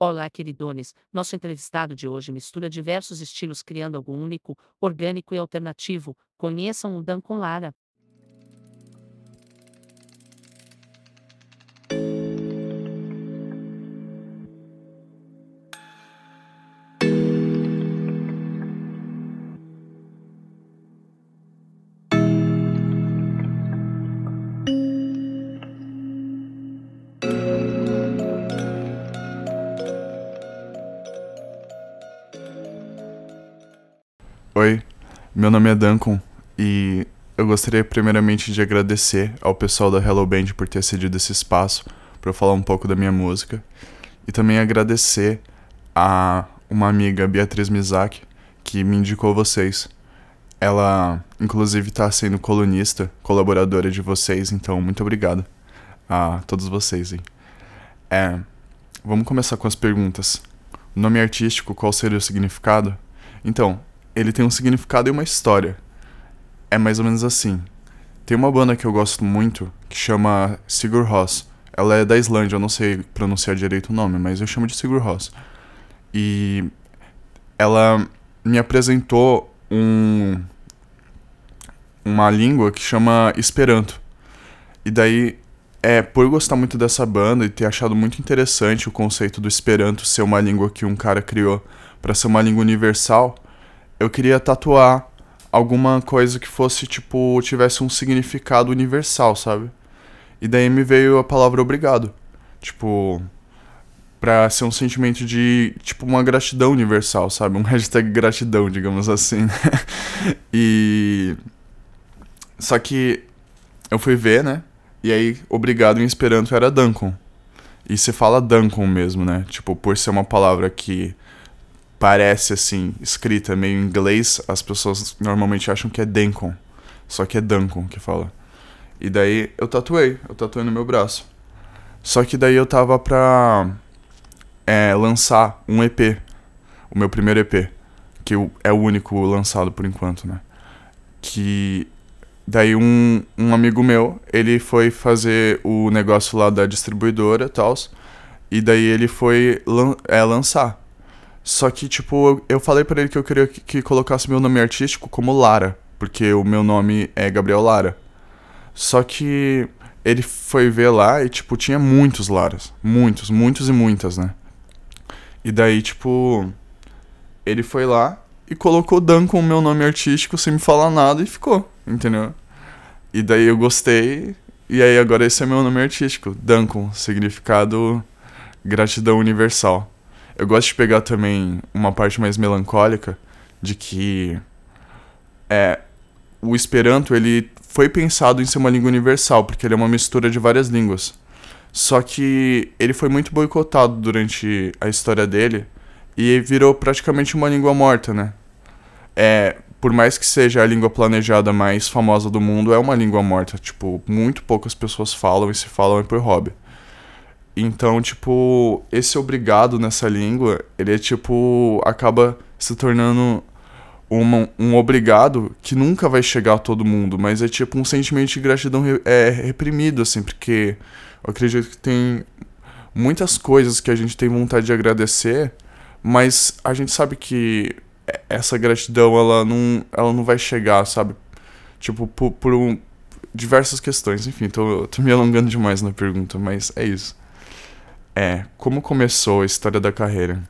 Olá, queridones! Nosso entrevistado de hoje mistura diversos estilos criando algo único, orgânico e alternativo. Conheçam o Dan com Lara. Meu nome é Duncan e eu gostaria primeiramente de agradecer ao pessoal da Hello Band por ter cedido esse espaço para eu falar um pouco da minha música e também agradecer a uma amiga, Beatriz Mizak, que me indicou vocês. Ela, inclusive, está sendo colunista, colaboradora de vocês, então muito obrigado a todos vocês. Hein? É, vamos começar com as perguntas. O nome artístico, qual seria o significado? Então, ele tem um significado e uma história. É mais ou menos assim. Tem uma banda que eu gosto muito que chama Sigur Rós. Ela é da Islândia, eu não sei pronunciar direito o nome, mas eu chamo de Sigur Rós. E ela me apresentou um uma língua que chama Esperanto. E daí, é, por gostar muito dessa banda e ter achado muito interessante o conceito do Esperanto ser uma língua que um cara criou para ser uma língua universal, eu queria tatuar alguma coisa que fosse, tipo, tivesse um significado universal, sabe? E daí me veio a palavra obrigado. Tipo, pra ser um sentimento de, tipo, uma gratidão universal, sabe? Um hashtag gratidão, digamos assim. e. Só que eu fui ver, né? E aí, obrigado em Esperanto era Duncan. E você fala Duncan mesmo, né? Tipo, por ser uma palavra que parece assim, escrita meio em inglês, as pessoas normalmente acham que é Dencon. Só que é Duncan que fala. E daí eu tatuei, eu tatuei no meu braço. Só que daí eu tava pra é, lançar um EP. O meu primeiro EP. Que é o único lançado por enquanto, né? Que. Daí um, um amigo meu, ele foi fazer o negócio lá da distribuidora e tal. E daí ele foi lan é, lançar. Só que, tipo, eu falei para ele que eu queria que, que colocasse meu nome artístico como Lara, porque o meu nome é Gabriel Lara. Só que ele foi ver lá e, tipo, tinha muitos Laras. Muitos, muitos e muitas, né? E daí, tipo, ele foi lá e colocou Dan com o meu nome artístico sem me falar nada e ficou, entendeu? E daí eu gostei, e aí agora esse é meu nome artístico, Duncan, significado gratidão universal. Eu gosto de pegar também uma parte mais melancólica de que é o Esperanto ele foi pensado em ser uma língua universal, porque ele é uma mistura de várias línguas. Só que ele foi muito boicotado durante a história dele e virou praticamente uma língua morta, né? É, por mais que seja a língua planejada mais famosa do mundo, é uma língua morta. Tipo, muito poucas pessoas falam e se falam é por hobby. Então, tipo, esse obrigado nessa língua, ele é tipo. acaba se tornando uma, um obrigado que nunca vai chegar a todo mundo, mas é tipo um sentimento de gratidão é, reprimido, assim, porque eu acredito que tem muitas coisas que a gente tem vontade de agradecer, mas a gente sabe que essa gratidão ela não, ela não vai chegar, sabe? Tipo, por, por um, diversas questões. Enfim, tô, tô me alongando demais na pergunta, mas é isso. É, como começou a história da carreira?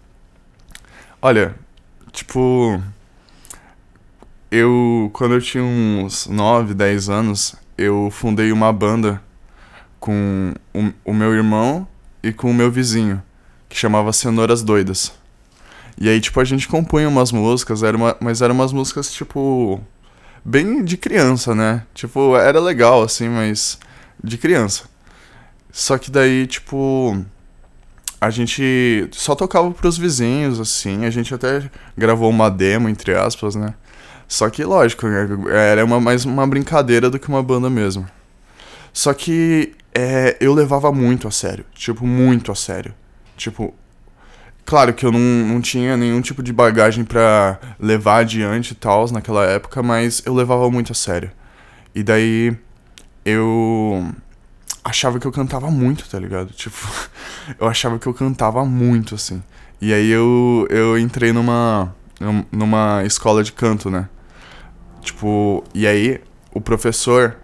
Olha, tipo. Eu, quando eu tinha uns 9, 10 anos, eu fundei uma banda com o, o meu irmão e com o meu vizinho, que chamava Cenouras Doidas. E aí, tipo, a gente compunha umas músicas, era uma, mas eram umas músicas, tipo, bem de criança, né? Tipo, era legal, assim, mas de criança. Só que daí, tipo, a gente só tocava pros vizinhos, assim, a gente até gravou uma demo, entre aspas, né? Só que, lógico, né, era uma, mais uma brincadeira do que uma banda mesmo. Só que é, eu levava muito a sério, tipo, muito a sério. Tipo, claro que eu não, não tinha nenhum tipo de bagagem para levar adiante e tal naquela época, mas eu levava muito a sério. E daí eu achava que eu cantava muito, tá ligado? Tipo, eu achava que eu cantava muito, assim. E aí eu, eu entrei numa, numa escola de canto, né? Tipo, e aí o professor,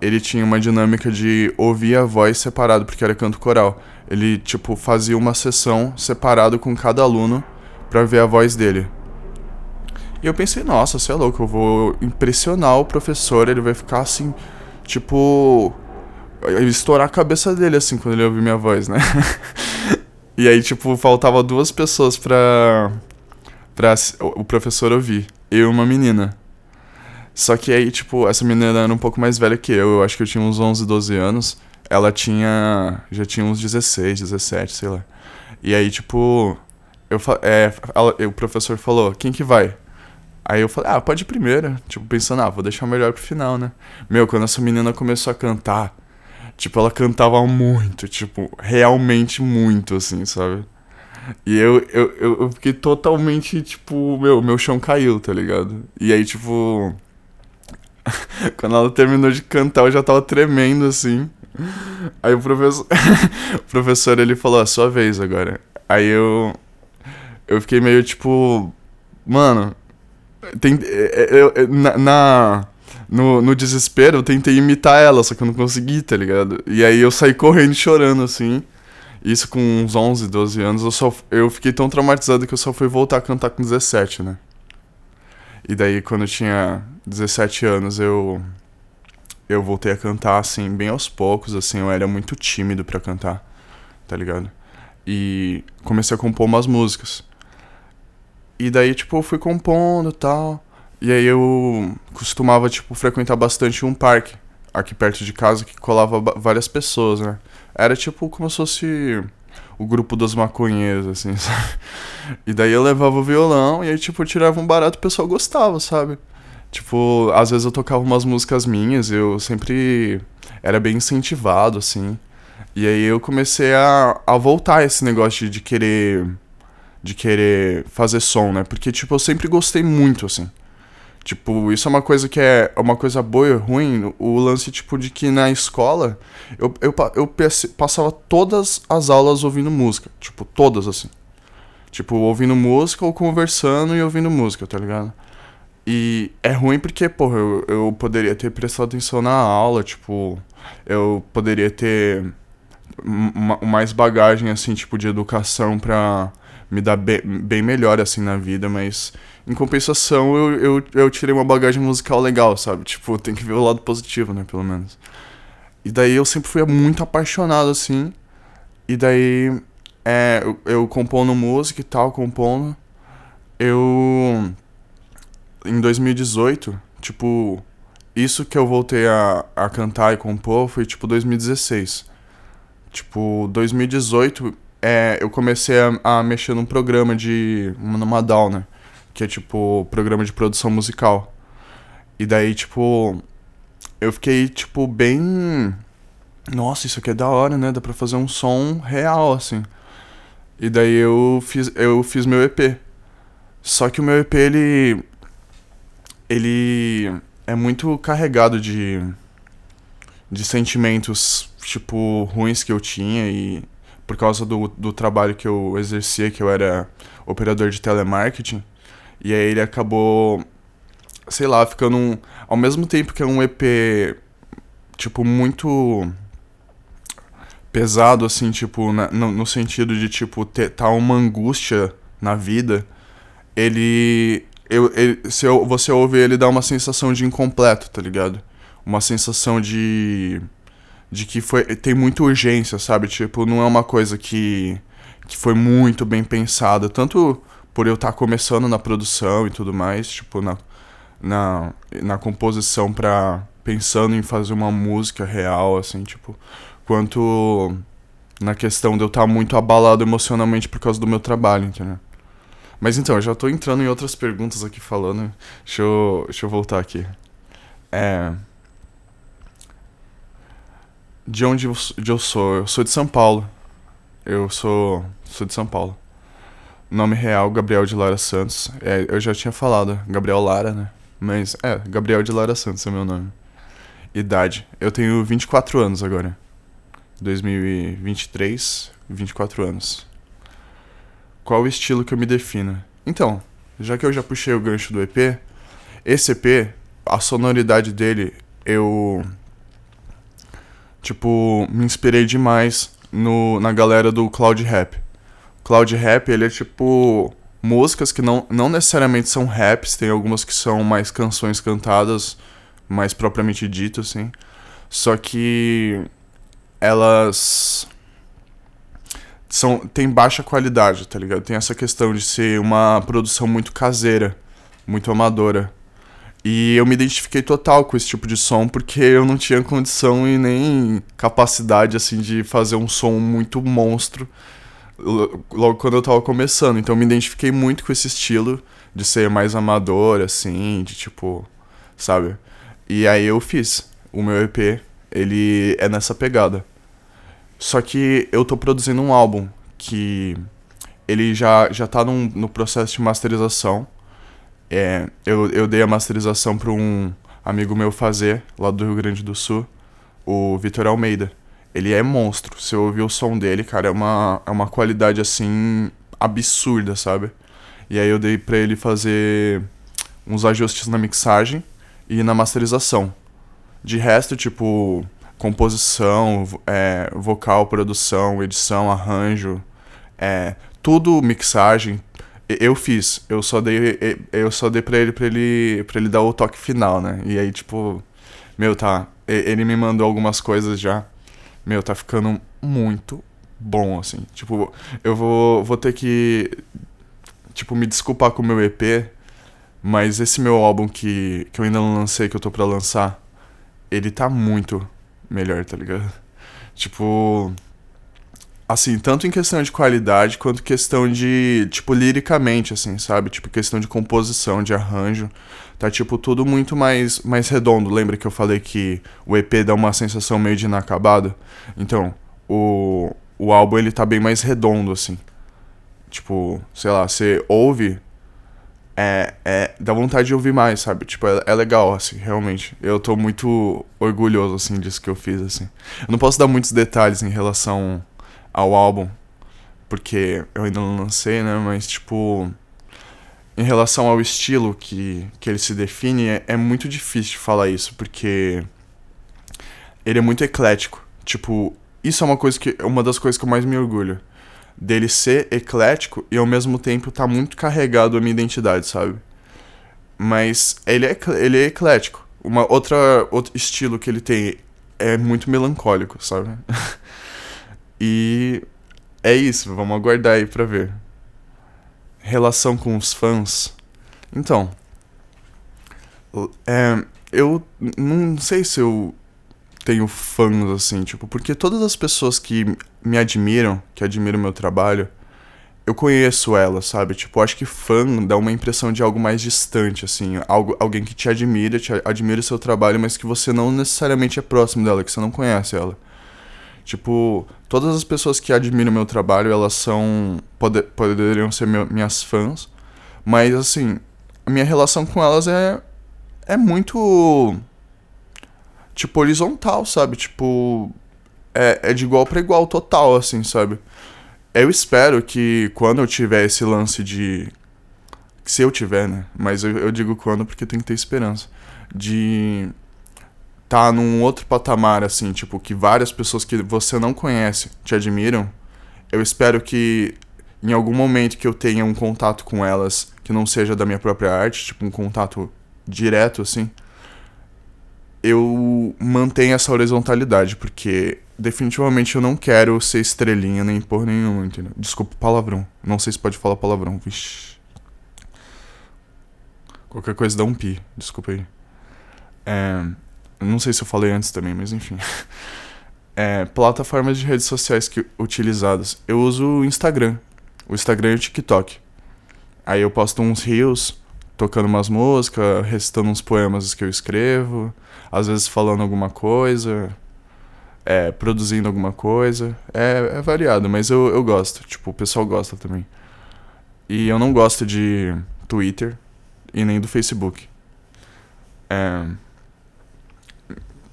ele tinha uma dinâmica de ouvir a voz separado, porque era canto coral. Ele, tipo, fazia uma sessão separado com cada aluno pra ver a voz dele. E eu pensei, nossa, você é louco, eu vou impressionar o professor, ele vai ficar assim, tipo. Estourar a cabeça dele, assim, quando ele ouvir minha voz, né? e aí, tipo, faltava duas pessoas pra. pra o professor ouvir. Eu e uma menina. Só que aí, tipo, essa menina era um pouco mais velha que eu, eu acho que eu tinha uns 11, 12 anos. Ela tinha. já tinha uns 16, 17, sei lá. E aí, tipo. Eu, é, ela, o professor falou: quem que vai? Aí eu falei, ah, pode ir primeiro. Tipo, pensando, ah, vou deixar melhor pro final, né? Meu, quando essa menina começou a cantar, tipo, ela cantava muito, tipo, realmente muito, assim, sabe? E eu, eu, eu, eu fiquei totalmente, tipo, meu, meu chão caiu, tá ligado? E aí, tipo. quando ela terminou de cantar, eu já tava tremendo, assim. Aí o professor. o professor ele falou, a sua vez agora. Aí eu. Eu fiquei meio tipo. Mano, tem, é, é, eu, na, na no, no, desespero, eu tentei imitar ela, só que eu não consegui, tá ligado? E aí eu saí correndo chorando, assim. Isso com uns 11, 12 anos. Eu, só, eu fiquei tão traumatizado que eu só fui voltar a cantar com 17, né? E daí, quando eu tinha 17 anos, eu. Eu voltei a cantar, assim, bem aos poucos, assim. Eu era muito tímido para cantar, tá ligado? E comecei a compor umas músicas. E daí, tipo, eu fui compondo e tal. E aí eu costumava, tipo, frequentar bastante um parque aqui perto de casa que colava várias pessoas, né? Era tipo como se fosse o grupo dos maconheiros, assim, sabe? E daí eu levava o violão e aí, tipo, eu tirava um barato e o pessoal gostava, sabe? Tipo, às vezes eu tocava umas músicas minhas, eu sempre era bem incentivado, assim. E aí eu comecei a, a voltar esse negócio de, de querer de querer fazer som, né? Porque, tipo, eu sempre gostei muito, assim. Tipo, isso é uma coisa que é uma coisa boa e ruim. O lance, tipo, de que na escola eu, eu, eu passava todas as aulas ouvindo música. Tipo, todas, assim. Tipo, ouvindo música ou conversando e ouvindo música, tá ligado? E é ruim porque, porra, eu, eu poderia ter prestado atenção na aula, tipo, eu poderia ter mais bagagem, assim, tipo, de educação pra me dar bem melhor, assim, na vida, mas em compensação eu, eu, eu tirei uma bagagem musical legal, sabe? Tipo, tem que ver o lado positivo, né, pelo menos. E daí eu sempre fui muito apaixonado, assim, e daí é, eu, eu compondo música e tal, compondo, eu... Em 2018, tipo, isso que eu voltei a, a cantar e compor foi, tipo, 2016. Tipo, 2018 é, eu comecei a, a, mexer num programa de. numa DAW, né? Que é tipo programa de produção musical. E daí, tipo. Eu fiquei, tipo, bem. Nossa, isso aqui é da hora, né? Dá pra fazer um som real, assim. E daí eu fiz, eu fiz meu EP. Só que o meu EP, ele. Ele é muito carregado de. de sentimentos, tipo, ruins que eu tinha e por causa do, do trabalho que eu exercia, que eu era operador de telemarketing. E aí ele acabou, sei lá, ficando um, ao mesmo tempo que é um EP tipo muito pesado assim, tipo, na, no, no, sentido de tipo ter tá uma angústia na vida, ele eu, ele, se eu, você ouve ele dá uma sensação de incompleto, tá ligado? Uma sensação de de que foi tem muita urgência, sabe? Tipo, não é uma coisa que, que foi muito bem pensada, tanto por eu estar tá começando na produção e tudo mais, tipo, na, na, na composição para pensando em fazer uma música real, assim, tipo, quanto na questão de eu estar tá muito abalado emocionalmente por causa do meu trabalho, entendeu? Mas então, eu já tô entrando em outras perguntas aqui falando. Deixa eu, deixa eu voltar aqui. É de onde eu, de eu sou. Eu sou de São Paulo. Eu sou, sou de São Paulo. Nome real, Gabriel de Lara Santos. É, eu já tinha falado, Gabriel Lara, né? Mas, é, Gabriel de Lara Santos é meu nome. Idade. Eu tenho 24 anos agora. 2023, 24 anos. Qual o estilo que eu me defino? Então, já que eu já puxei o gancho do EP, esse EP, a sonoridade dele, eu. Tipo, me inspirei demais no, na galera do Cloud Rap. Cloud Rap, ele é tipo. Músicas que não, não necessariamente são raps, tem algumas que são mais canções cantadas, mais propriamente dito, assim. Só que elas são tem baixa qualidade, tá ligado? Tem essa questão de ser uma produção muito caseira, muito amadora. E eu me identifiquei total com esse tipo de som porque eu não tinha condição e nem capacidade assim de fazer um som muito monstro logo quando eu tava começando. Então eu me identifiquei muito com esse estilo de ser mais amador assim, de tipo, sabe? E aí eu fiz o meu EP, ele é nessa pegada. Só que eu tô produzindo um álbum que ele já já tá num, no processo de masterização é, eu, eu dei a masterização para um amigo meu fazer, lá do Rio Grande do Sul, o Vitor Almeida. Ele é monstro. Se eu ouvir o som dele, cara, é uma, é uma qualidade assim absurda, sabe? E aí eu dei pra ele fazer uns ajustes na mixagem e na masterização. De resto, tipo, composição, é, vocal, produção, edição, arranjo, é, tudo mixagem, eu fiz, eu só dei eu só dei para ele para ele para ele dar o toque final, né? E aí tipo, meu, tá, ele me mandou algumas coisas já. Meu, tá ficando muito bom assim. Tipo, eu vou vou ter que tipo me desculpar com o meu EP, mas esse meu álbum que que eu ainda não lancei, que eu tô para lançar, ele tá muito melhor, tá ligado? Tipo, assim, tanto em questão de qualidade quanto questão de, tipo, liricamente, assim, sabe? Tipo, questão de composição, de arranjo. Tá, tipo, tudo muito mais, mais redondo. Lembra que eu falei que o EP dá uma sensação meio de inacabado? Então, o, o álbum, ele tá bem mais redondo, assim. Tipo, sei lá, você ouve, é, é, dá vontade de ouvir mais, sabe? Tipo, é, é, legal, assim, realmente. Eu tô muito orgulhoso, assim, disso que eu fiz, assim. Eu não posso dar muitos detalhes em relação ao álbum, porque eu ainda não lancei, né? Mas, tipo, em relação ao estilo que, que ele se define, é, é muito difícil falar isso, porque ele é muito eclético. Tipo, isso é uma coisa que uma das coisas que eu mais me orgulho. Dele ser eclético e ao mesmo tempo tá muito carregado a minha identidade, sabe? Mas ele é, ele é eclético. Uma outra outro estilo que ele tem é muito melancólico, sabe? E é isso, vamos aguardar aí pra ver. Relação com os fãs. Então, é, eu não sei se eu tenho fãs assim, tipo, porque todas as pessoas que me admiram, que admiram meu trabalho, eu conheço elas, sabe? Tipo, acho que fã dá uma impressão de algo mais distante, assim, algo, alguém que te admira, te admira o seu trabalho, mas que você não necessariamente é próximo dela, que você não conhece ela. Tipo, todas as pessoas que admiram meu trabalho, elas são. Pode, poderiam ser meu, minhas fãs. Mas, assim, a minha relação com elas é. É muito. Tipo, horizontal, sabe? Tipo. É, é de igual para igual, total, assim, sabe? Eu espero que quando eu tiver esse lance de. Se eu tiver, né? Mas eu, eu digo quando porque tem que ter esperança. De tá num outro patamar, assim, tipo, que várias pessoas que você não conhece te admiram, eu espero que em algum momento que eu tenha um contato com elas que não seja da minha própria arte, tipo, um contato direto, assim, eu mantenha essa horizontalidade, porque definitivamente eu não quero ser estrelinha nem por nenhum, entendeu? Desculpa palavrão. Não sei se pode falar palavrão, vixi. Qualquer coisa dá um pi, desculpa aí. É, não sei se eu falei antes também, mas enfim. É, plataformas de redes sociais que, utilizadas. Eu uso o Instagram. O Instagram e o TikTok. Aí eu posto uns reels tocando umas músicas, recitando uns poemas que eu escrevo, às vezes falando alguma coisa, é, produzindo alguma coisa. É, é variado, mas eu, eu gosto. Tipo, o pessoal gosta também. E eu não gosto de Twitter e nem do Facebook. É,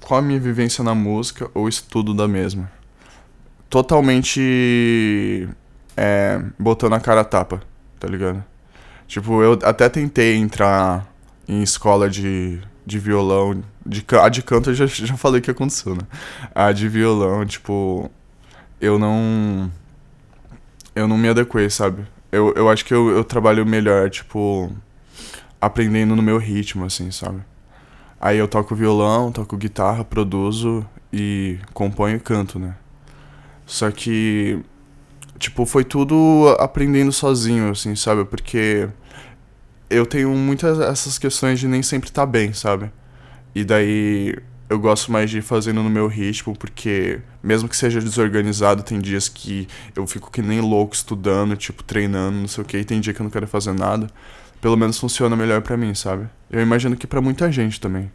qual a minha vivência na música ou estudo da mesma. totalmente é, botando a cara a tapa, tá ligado? Tipo, eu até tentei entrar em escola de, de violão. De, a de canto eu já, já falei que aconteceu, né? A de violão, tipo, eu não. Eu não me adequei, sabe? Eu, eu acho que eu, eu trabalho melhor, tipo, aprendendo no meu ritmo, assim, sabe? Aí eu toco violão, toco guitarra, produzo e componho e canto, né? Só que, tipo, foi tudo aprendendo sozinho, assim, sabe? Porque eu tenho muitas essas questões de nem sempre estar tá bem, sabe? E daí eu gosto mais de ir fazendo no meu ritmo, porque mesmo que seja desorganizado, tem dias que eu fico que nem louco estudando, tipo, treinando, não sei o que, e tem dia que eu não quero fazer nada. Pelo menos funciona melhor para mim, sabe? Eu imagino que para muita gente também.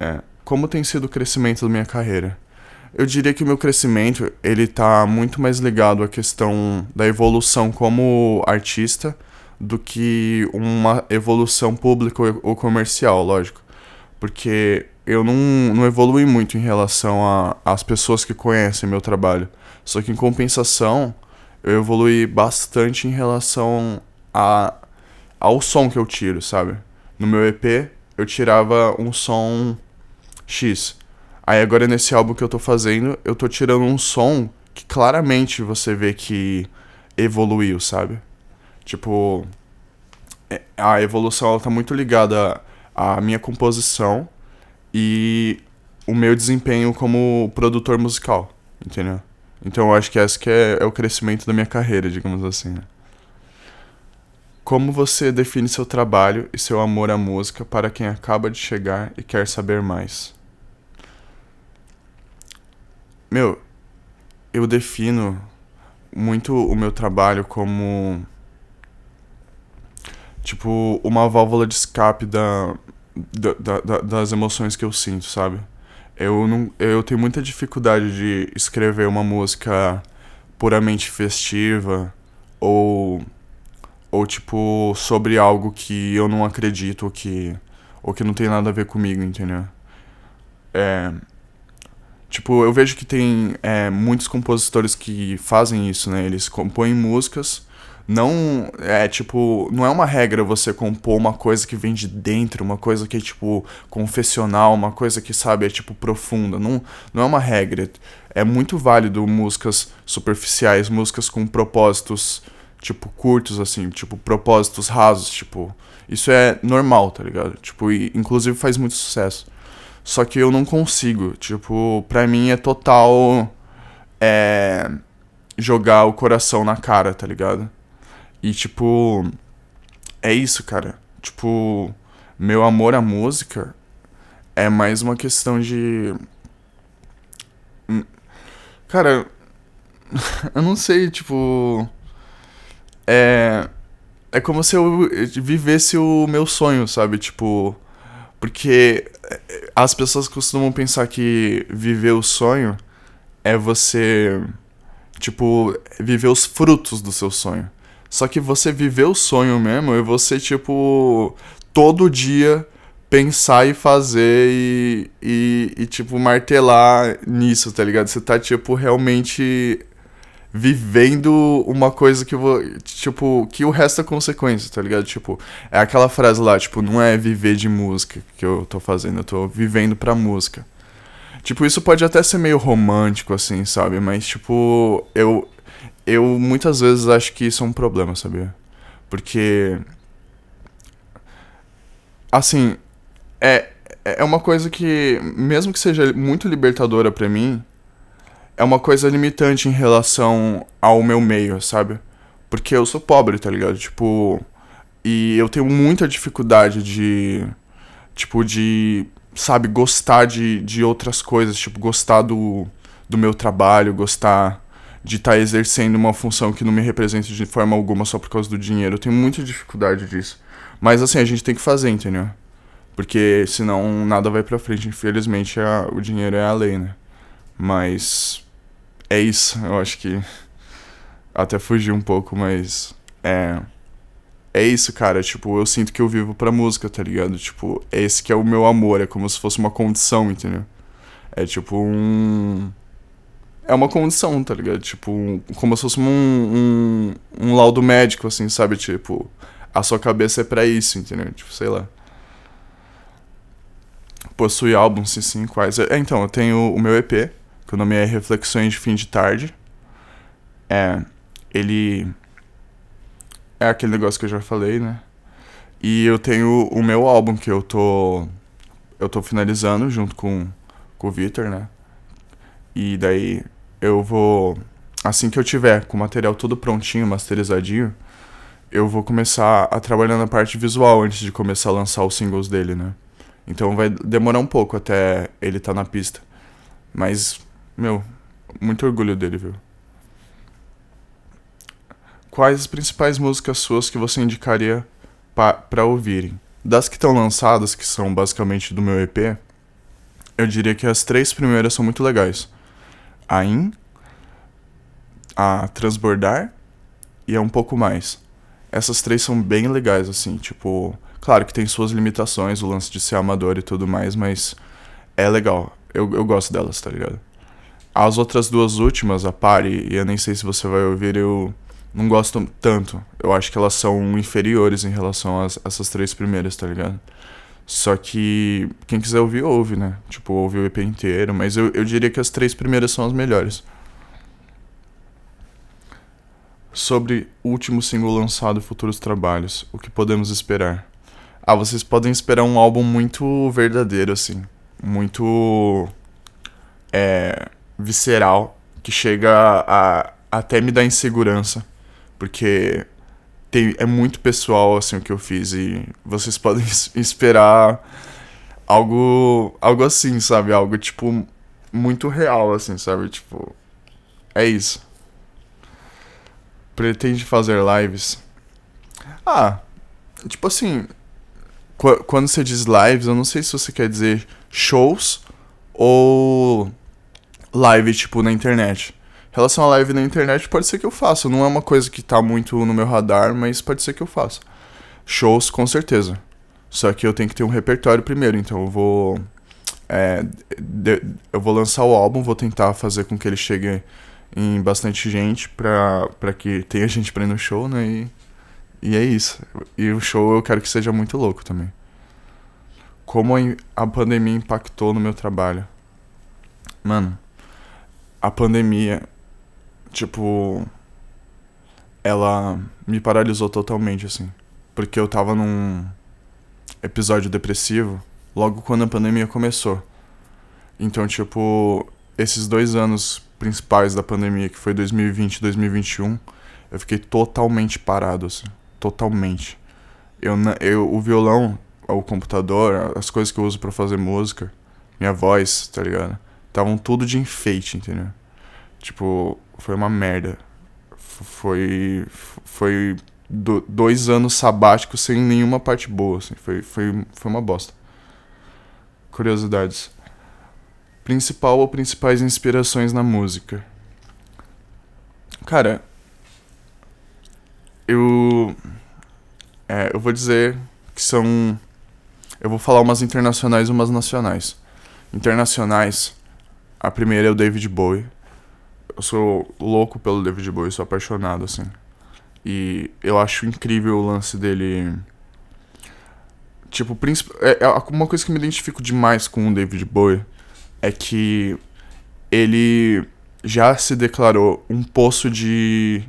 É. Como tem sido o crescimento da minha carreira? Eu diria que o meu crescimento, ele tá muito mais ligado à questão da evolução como artista do que uma evolução pública ou comercial, lógico. Porque eu não, não evolui muito em relação às pessoas que conhecem meu trabalho. Só que em compensação, eu evolui bastante em relação a, ao som que eu tiro, sabe? No meu EP, eu tirava um som X. Aí agora nesse álbum que eu tô fazendo, eu tô tirando um som que claramente você vê que evoluiu, sabe? Tipo, é, a evolução ela tá muito ligada à minha composição e o meu desempenho como produtor musical, entendeu? Então eu acho que esse que é, é o crescimento da minha carreira, digamos assim. Né? Como você define seu trabalho e seu amor à música para quem acaba de chegar e quer saber mais? Meu, eu defino muito o meu trabalho como tipo, uma válvula de escape da, da, da, das emoções que eu sinto, sabe? Eu, não, eu tenho muita dificuldade de escrever uma música puramente festiva ou, ou tipo, sobre algo que eu não acredito ou que, ou que não tem nada a ver comigo, entendeu? É, tipo, eu vejo que tem é, muitos compositores que fazem isso, né? Eles compõem músicas não é tipo, não é uma regra você compor uma coisa que vem de dentro, uma coisa que é tipo confessional, uma coisa que sabe é tipo profunda. Não, não é uma regra. É muito válido músicas superficiais, músicas com propósitos tipo curtos assim, tipo propósitos rasos, tipo, isso é normal, tá ligado? Tipo, e, inclusive faz muito sucesso. Só que eu não consigo, tipo, pra mim é total é jogar o coração na cara, tá ligado? E, tipo, é isso, cara. Tipo, meu amor à música é mais uma questão de. Hum, cara, eu não sei, tipo. É. É como se eu vivesse o meu sonho, sabe? Tipo. Porque as pessoas costumam pensar que viver o sonho é você. Tipo, viver os frutos do seu sonho. Só que você viver o sonho mesmo é você, tipo, todo dia pensar e fazer e, e, e, tipo, martelar nisso, tá ligado? Você tá, tipo, realmente vivendo uma coisa que vou tipo que o resto é consequência tá ligado tipo é aquela frase lá tipo não é viver de música que eu tô fazendo eu tô vivendo pra música tipo isso pode até ser meio romântico assim sabe mas tipo eu eu muitas vezes acho que isso é um problema, sabia? Porque. Assim, é, é uma coisa que, mesmo que seja muito libertadora para mim, é uma coisa limitante em relação ao meu meio, sabe? Porque eu sou pobre, tá ligado? Tipo. E eu tenho muita dificuldade de. Tipo, de. Sabe, gostar de, de outras coisas. Tipo, gostar do, do meu trabalho, gostar de estar tá exercendo uma função que não me representa de forma alguma só por causa do dinheiro. Eu tenho muita dificuldade disso. Mas assim, a gente tem que fazer, entendeu? Porque senão nada vai pra frente. Infelizmente, a, o dinheiro é a lei, né? Mas é isso. Eu acho que até fugi um pouco, mas é. É isso, cara. Tipo, eu sinto que eu vivo pra música, tá ligado? Tipo, esse que é o meu amor. É como se fosse uma condição, entendeu? É tipo um é uma condição, tá ligado? Tipo, como se fosse um, um, um laudo médico, assim, sabe? Tipo, a sua cabeça é para isso, entendeu? Tipo, sei lá. Possui álbuns, sim, sim, quais. É, então, eu tenho o meu EP, que o nome é Reflexões de Fim de Tarde. É. Ele. É aquele negócio que eu já falei, né? E eu tenho o meu álbum que eu tô. Eu tô finalizando junto com, com o Victor, né? E daí eu vou. Assim que eu tiver com o material todo prontinho, masterizadinho, eu vou começar a trabalhar na parte visual antes de começar a lançar os singles dele, né? Então vai demorar um pouco até ele tá na pista. Mas, meu, muito orgulho dele, viu? Quais as principais músicas suas que você indicaria para ouvirem? Das que estão lançadas, que são basicamente do meu EP, eu diria que as três primeiras são muito legais. A In, a Transbordar e a Um Pouco Mais essas três são bem legais, assim, tipo. Claro que tem suas limitações, o lance de ser amador e tudo mais, mas é legal. Eu, eu gosto delas, tá ligado? As outras duas últimas, a Pare, e eu nem sei se você vai ouvir, eu não gosto tanto. Eu acho que elas são inferiores em relação a essas três primeiras, tá ligado? Só que quem quiser ouvir, ouve, né? Tipo, ouve o EP inteiro, mas eu, eu diria que as três primeiras são as melhores sobre o último single lançado e futuros trabalhos. O que podemos esperar? Ah, vocês podem esperar um álbum muito verdadeiro, assim. Muito. É. visceral. Que chega a, a até me dar insegurança. Porque tem, é muito pessoal, assim, o que eu fiz. E vocês podem esperar algo. algo assim, sabe? Algo, tipo, muito real, assim, sabe? Tipo. É isso pretende fazer lives? Ah, tipo assim, quando você diz lives, eu não sei se você quer dizer shows ou live, tipo, na internet. Em relação a live na internet, pode ser que eu faça. Não é uma coisa que tá muito no meu radar, mas pode ser que eu faça. Shows, com certeza. Só que eu tenho que ter um repertório primeiro, então eu vou. É, de, eu vou lançar o álbum, vou tentar fazer com que ele chegue em bastante gente pra, pra que tenha gente pra ir no show, né? E, e é isso. E o show eu quero que seja muito louco também. Como a pandemia impactou no meu trabalho. Mano, a pandemia, tipo, ela me paralisou totalmente, assim. Porque eu tava num episódio depressivo logo quando a pandemia começou. Então, tipo, esses dois anos principais da pandemia, que foi 2020 e 2021, eu fiquei totalmente parado, assim. Totalmente. Eu, eu, o violão, o computador, as coisas que eu uso para fazer música, minha voz, tá ligado? Estavam tudo de enfeite, entendeu? Tipo, foi uma merda. Foi. Foi do, dois anos sabáticos sem nenhuma parte boa, assim. Foi, foi, foi uma bosta. Curiosidades principal ou principais inspirações na música? Cara, eu. É, eu vou dizer que são. Eu vou falar umas internacionais e umas nacionais. Internacionais, a primeira é o David Bowie. Eu sou louco pelo David Bowie, sou apaixonado, assim. E eu acho incrível o lance dele. Tipo, é, é uma coisa que me identifico demais com o David Bowie é que ele já se declarou um poço de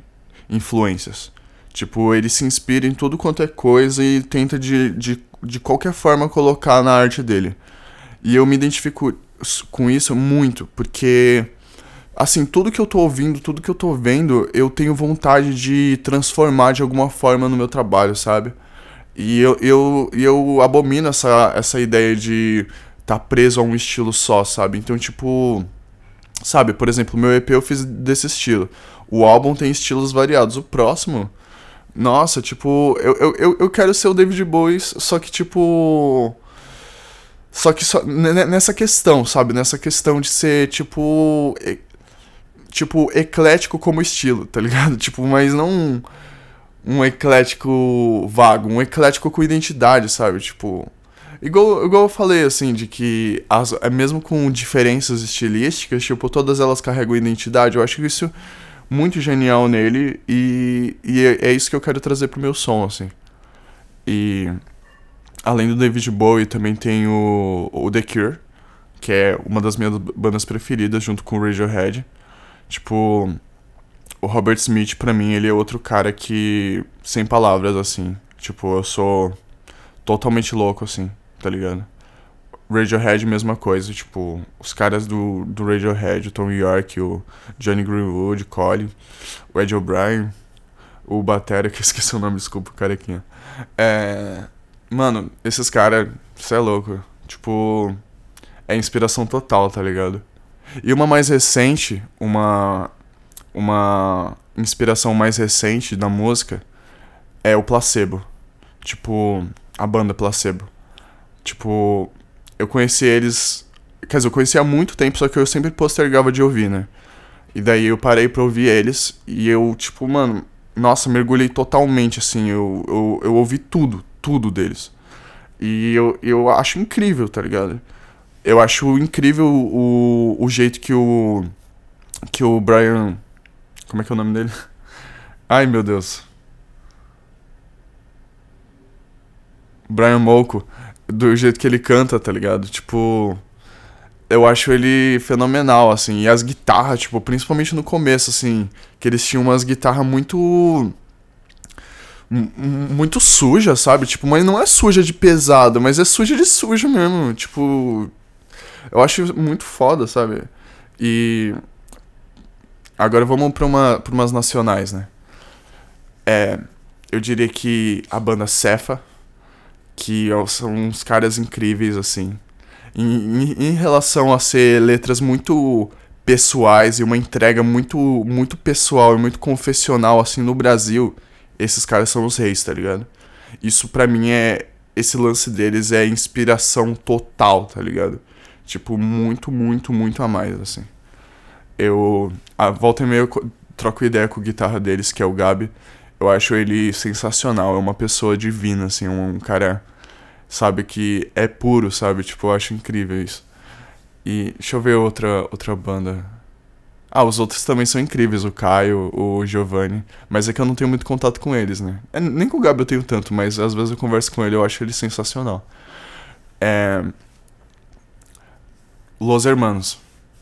influências. Tipo, ele se inspira em tudo quanto é coisa e tenta de, de, de qualquer forma colocar na arte dele. E eu me identifico com isso muito, porque assim, tudo que eu tô ouvindo, tudo que eu tô vendo, eu tenho vontade de transformar de alguma forma no meu trabalho, sabe? E eu, eu, eu abomino essa, essa ideia de tá preso a um estilo só, sabe? Então, tipo. Sabe, por exemplo, meu EP eu fiz desse estilo. O álbum tem estilos variados. O próximo. Nossa, tipo, eu, eu, eu quero ser o David Bowie, só que, tipo. Só que só, nessa questão, sabe? Nessa questão de ser, tipo. E, tipo, eclético como estilo, tá ligado? Tipo, mas não um, um eclético vago, um eclético com identidade, sabe? Tipo. Igual, igual eu falei, assim, de que as, é mesmo com diferenças estilísticas, tipo, todas elas carregam identidade. Eu acho isso muito genial nele e, e é, é isso que eu quero trazer pro meu som, assim. E além do David Bowie, também tem o, o The Cure, que é uma das minhas bandas preferidas, junto com o Radiohead. Tipo, o Robert Smith, pra mim, ele é outro cara que. sem palavras, assim. Tipo, eu sou totalmente louco, assim, tá ligado? Radiohead, mesma coisa, tipo, os caras do, do Radiohead, o Tom York, o Johnny Greenwood, Colin, o Ed O'Brien, o Batera, que eu esqueci o nome, desculpa, o carequinha. É. Mano, esses caras, você é louco. Tipo, é inspiração total, tá ligado? E uma mais recente, uma. Uma inspiração mais recente da música é o Placebo. Tipo, a banda Placebo. Tipo, eu conheci eles. Quer dizer, eu conheci há muito tempo, só que eu sempre postergava de ouvir, né? E daí eu parei pra ouvir eles e eu, tipo, mano, nossa, mergulhei totalmente, assim. Eu, eu, eu ouvi tudo, tudo deles. E eu, eu acho incrível, tá ligado? Eu acho incrível o, o jeito que o. Que o Brian. Como é que é o nome dele? Ai meu Deus. Brian Molko, do jeito que ele canta, tá ligado? Tipo, eu acho ele fenomenal, assim. E as guitarras, tipo, principalmente no começo, assim, que eles tinham umas guitarras muito. Muito suja, sabe? Tipo, mas não é suja de pesado, mas é suja de sujo mesmo. Tipo. Eu acho muito foda, sabe? E. Agora vamos pra, uma, pra umas nacionais, né? É. Eu diria que a banda Cefa que são uns caras incríveis, assim. Em, em, em, relação a ser letras muito pessoais e uma entrega muito, muito pessoal e muito confessional, assim, no Brasil, esses caras são os reis, tá ligado? Isso para mim é. Esse lance deles é inspiração total, tá ligado? Tipo, muito, muito, muito a mais, assim. Eu. A volta e meia eu troco ideia com a guitarra deles, que é o Gabi. Eu acho ele sensacional, é uma pessoa divina, assim, um cara, sabe, que é puro, sabe? Tipo, eu acho incrível isso. E deixa eu ver outra, outra banda. Ah, os outros também são incríveis, o Caio, o Giovanni. Mas é que eu não tenho muito contato com eles, né? É, nem com o Gabi eu tenho tanto, mas às vezes eu converso com ele eu acho ele sensacional. É... Los Hermanos.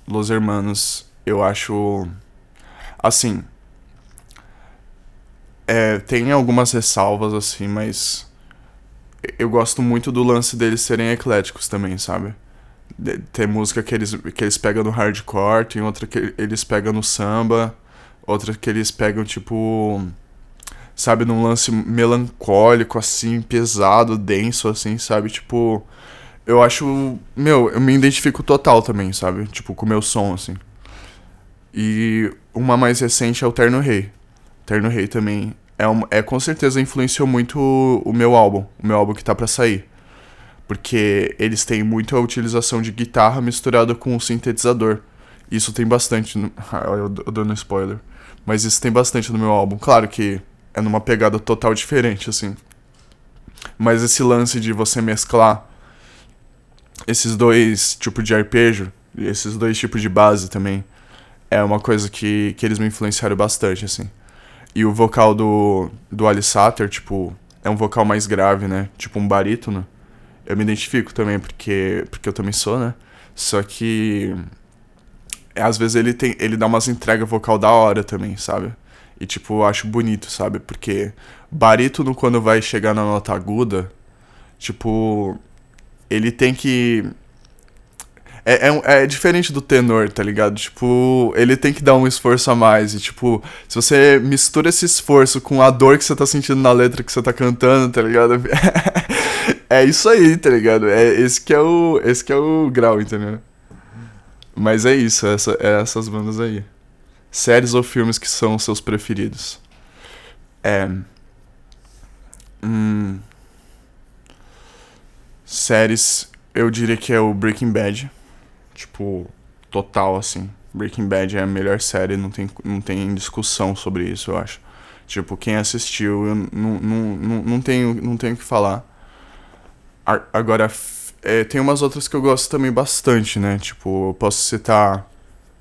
Los Hermanos, eu acho. Assim, é, tem algumas ressalvas, assim, mas. Eu gosto muito do lance deles serem ecléticos também, sabe? Tem música que eles, que eles pegam no hardcore, tem outra que eles pegam no samba, outra que eles pegam, tipo. Sabe, num lance melancólico, assim, pesado, denso, assim, sabe? Tipo. Eu acho. Meu, eu me identifico total também, sabe? Tipo, com o meu som, assim. E uma mais recente é o Terno Rei. Terno Rei também é, um, é com certeza influenciou muito o, o meu álbum, o meu álbum que tá para sair. Porque eles têm muito a utilização de guitarra misturada com o sintetizador. Isso tem bastante. No, eu, eu dando spoiler. Mas isso tem bastante no meu álbum. Claro que é numa pegada total diferente, assim. Mas esse lance de você mesclar esses dois tipos de arpejo, esses dois tipos de base também, é uma coisa que, que eles me influenciaram bastante, assim. E o vocal do, do Ali Satter, tipo, é um vocal mais grave, né? Tipo um barítono. Eu me identifico também, porque, porque eu também sou, né? Só que. Às vezes ele tem. Ele dá umas entregas vocal da hora também, sabe? E tipo, eu acho bonito, sabe? Porque barítono, quando vai chegar na nota aguda, tipo. Ele tem que é, é, é, diferente do tenor, tá ligado? Tipo, ele tem que dar um esforço a mais. E, tipo, se você mistura esse esforço com a dor que você tá sentindo na letra que você tá cantando, tá ligado? é isso aí, tá ligado? É, esse, que é o, esse que é o grau, entendeu? Mas é isso, essa, é essas bandas aí. Séries ou filmes que são seus preferidos? É. Hum, séries, eu diria que é o Breaking Bad. Tipo, total, assim. Breaking Bad é a melhor série, não tem, não tem discussão sobre isso, eu acho. Tipo, quem assistiu, eu não, não, não, não, tenho, não tenho o que falar. Agora, é, tem umas outras que eu gosto também bastante, né? Tipo, eu posso citar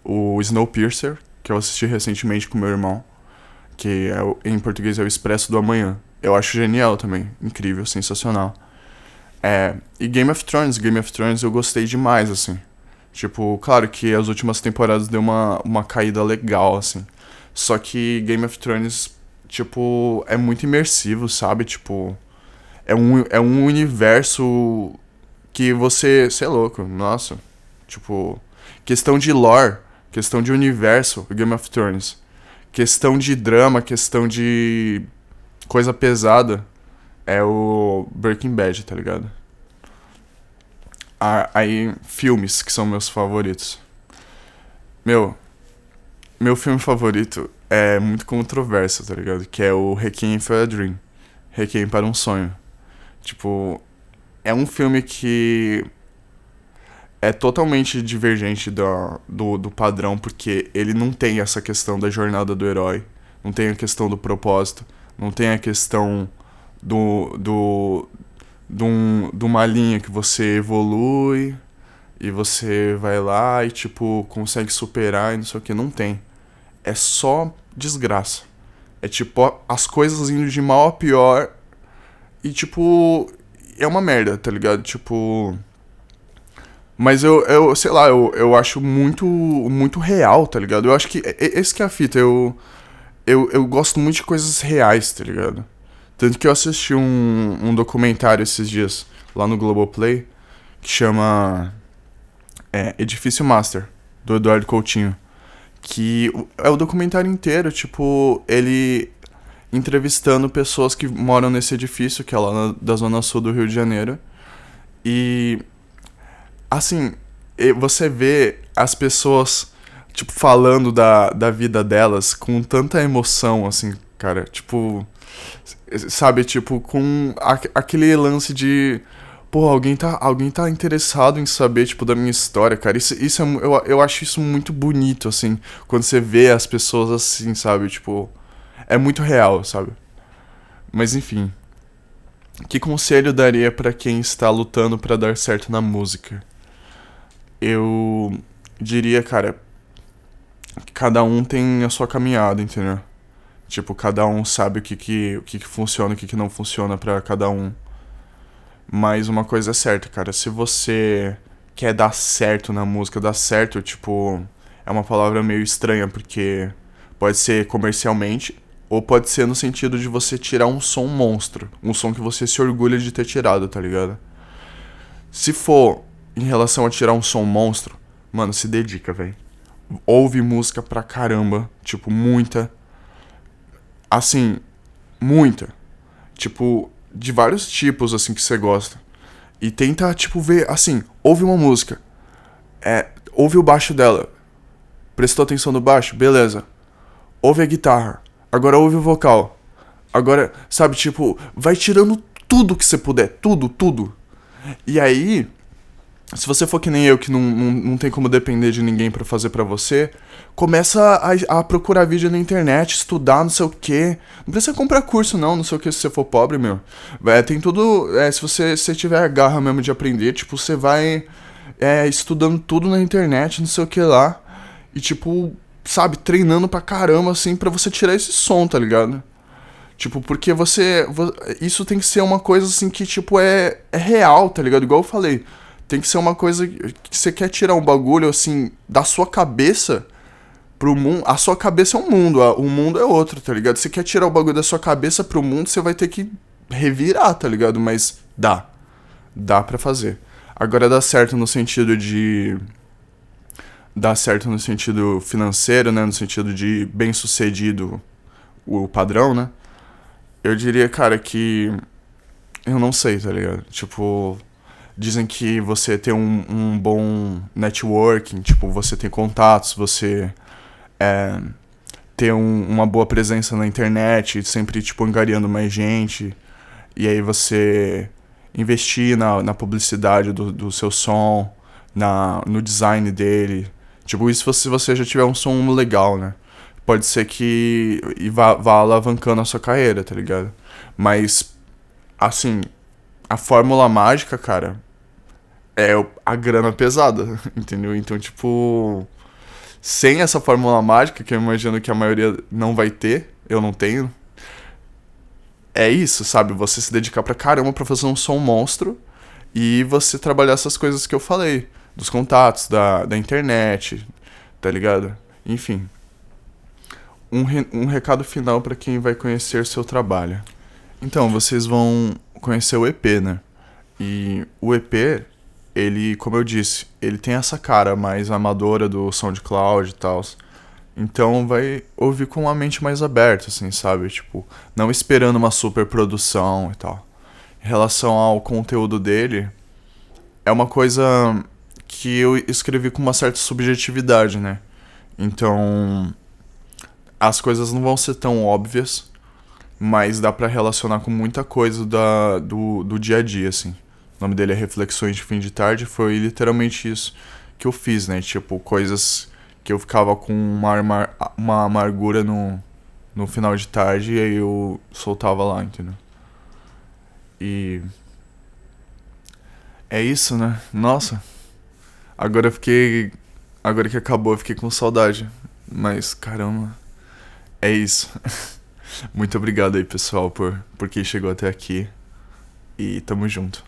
o Snowpiercer, que eu assisti recentemente com meu irmão, que é, em português é o Expresso do Amanhã. Eu acho genial também, incrível, sensacional. É, e Game of Thrones, Game of Thrones eu gostei demais, assim. Tipo, claro que as últimas temporadas deu uma, uma caída legal, assim. Só que Game of Thrones, tipo, é muito imersivo, sabe? Tipo, é um, é um universo que você. Você é louco, nossa. Tipo, questão de lore, questão de universo, Game of Thrones. Questão de drama, questão de coisa pesada é o Breaking Bad, tá ligado? Aí, filmes que são meus favoritos. Meu, meu filme favorito é muito controverso, tá ligado? Que é o Requiem for a Dream. Requiem para um sonho. Tipo, é um filme que é totalmente divergente do, do, do padrão, porque ele não tem essa questão da jornada do herói, não tem a questão do propósito, não tem a questão do, do, de, um, de uma linha que você evolui e você vai lá e, tipo, consegue superar e não sei o que. Não tem. É só desgraça. É tipo, as coisas indo de mal a pior e, tipo, é uma merda, tá ligado? Tipo. Mas eu, eu sei lá, eu, eu acho muito muito real, tá ligado? Eu acho que. Esse que é a fita, eu, eu, eu gosto muito de coisas reais, tá ligado? Tanto que eu assisti um, um documentário esses dias lá no Globoplay que chama é, Edifício Master, do Eduardo Coutinho. Que é o documentário inteiro, tipo, ele entrevistando pessoas que moram nesse edifício, que é lá na, da zona sul do Rio de Janeiro. E assim, você vê as pessoas tipo falando da, da vida delas com tanta emoção assim, cara, tipo, sabe, tipo com a, aquele lance de pô, alguém tá, alguém tá interessado em saber, tipo, da minha história, cara. Isso, isso é, eu, eu acho isso muito bonito, assim, quando você vê as pessoas assim, sabe? Tipo, é muito real, sabe? Mas enfim. Que conselho daria para quem está lutando para dar certo na música? Eu diria, cara, cada um tem a sua caminhada, entendeu? Tipo, cada um sabe o que que, o que, que funciona e o que, que não funciona para cada um. Mas uma coisa é certa, cara, se você quer dar certo na música, dar certo, tipo, é uma palavra meio estranha, porque pode ser comercialmente, ou pode ser no sentido de você tirar um som monstro. Um som que você se orgulha de ter tirado, tá ligado? Se for em relação a tirar um som monstro, mano, se dedica, velho. Ouve música pra caramba. Tipo, muita. Assim, muita. Tipo, de vários tipos, assim, que você gosta. E tenta, tipo, ver, assim, ouve uma música. É, ouve o baixo dela. Prestou atenção no baixo? Beleza. Ouve a guitarra Agora ouve o vocal. Agora, sabe, tipo, vai tirando tudo que você puder. Tudo, tudo. E aí, se você for que nem eu, que não, não, não tem como depender de ninguém para fazer para você, começa a, a, procurar vídeo na internet, estudar, não sei o que. Não precisa comprar curso, não, não sei o que, se você for pobre, meu. É, tem tudo. É, se você se tiver a garra mesmo de aprender, tipo, você vai é, estudando tudo na internet, não sei o que lá. E, tipo, sabe, treinando pra caramba, assim, pra você tirar esse som, tá ligado? Tipo, porque você. Isso tem que ser uma coisa assim que, tipo, é, é real, tá ligado? Igual eu falei. Tem que ser uma coisa que você quer tirar um bagulho, assim, da sua cabeça pro mundo. A sua cabeça é um mundo, o mundo é outro, tá ligado? Você quer tirar o bagulho da sua cabeça pro mundo, você vai ter que revirar, tá ligado? Mas dá. Dá pra fazer. Agora dá certo no sentido de dar certo no sentido financeiro, né? No sentido de bem sucedido o padrão, né? Eu diria, cara, que. Eu não sei, tá ligado? Tipo. Dizem que você tem um, um bom networking, tipo, você tem contatos, você é, ter um, uma boa presença na internet, sempre, tipo, angariando mais gente. E aí você investir na, na publicidade do, do seu som, na, no design dele, Tipo, isso se você já tiver um som legal, né? Pode ser que e vá, vá alavancando a sua carreira, tá ligado? Mas, assim, a fórmula mágica, cara, é a grana pesada, entendeu? Então, tipo, sem essa fórmula mágica, que eu imagino que a maioria não vai ter, eu não tenho, é isso, sabe? Você se dedicar pra caramba pra fazer um som monstro e você trabalhar essas coisas que eu falei, dos contatos, da, da internet, tá ligado? Enfim. Um, re, um recado final para quem vai conhecer seu trabalho. Então, vocês vão conhecer o EP, né? E o EP, ele, como eu disse, ele tem essa cara mais amadora do SoundCloud e tal. Então vai ouvir com a mente mais aberta, assim, sabe? Tipo, não esperando uma super produção e tal. Em relação ao conteúdo dele, é uma coisa que eu escrevi com uma certa subjetividade, né? Então, as coisas não vão ser tão óbvias, mas dá para relacionar com muita coisa da, do, do dia a dia, assim. O nome dele é Reflexões de Fim de Tarde, foi literalmente isso que eu fiz, né? Tipo, coisas que eu ficava com uma, uma amargura no, no final de tarde e aí eu soltava lá, entendeu? E. É isso, né? Nossa. Agora eu fiquei. Agora que acabou, eu fiquei com saudade. Mas, caramba. É isso. Muito obrigado aí, pessoal, por, por quem chegou até aqui. E tamo junto.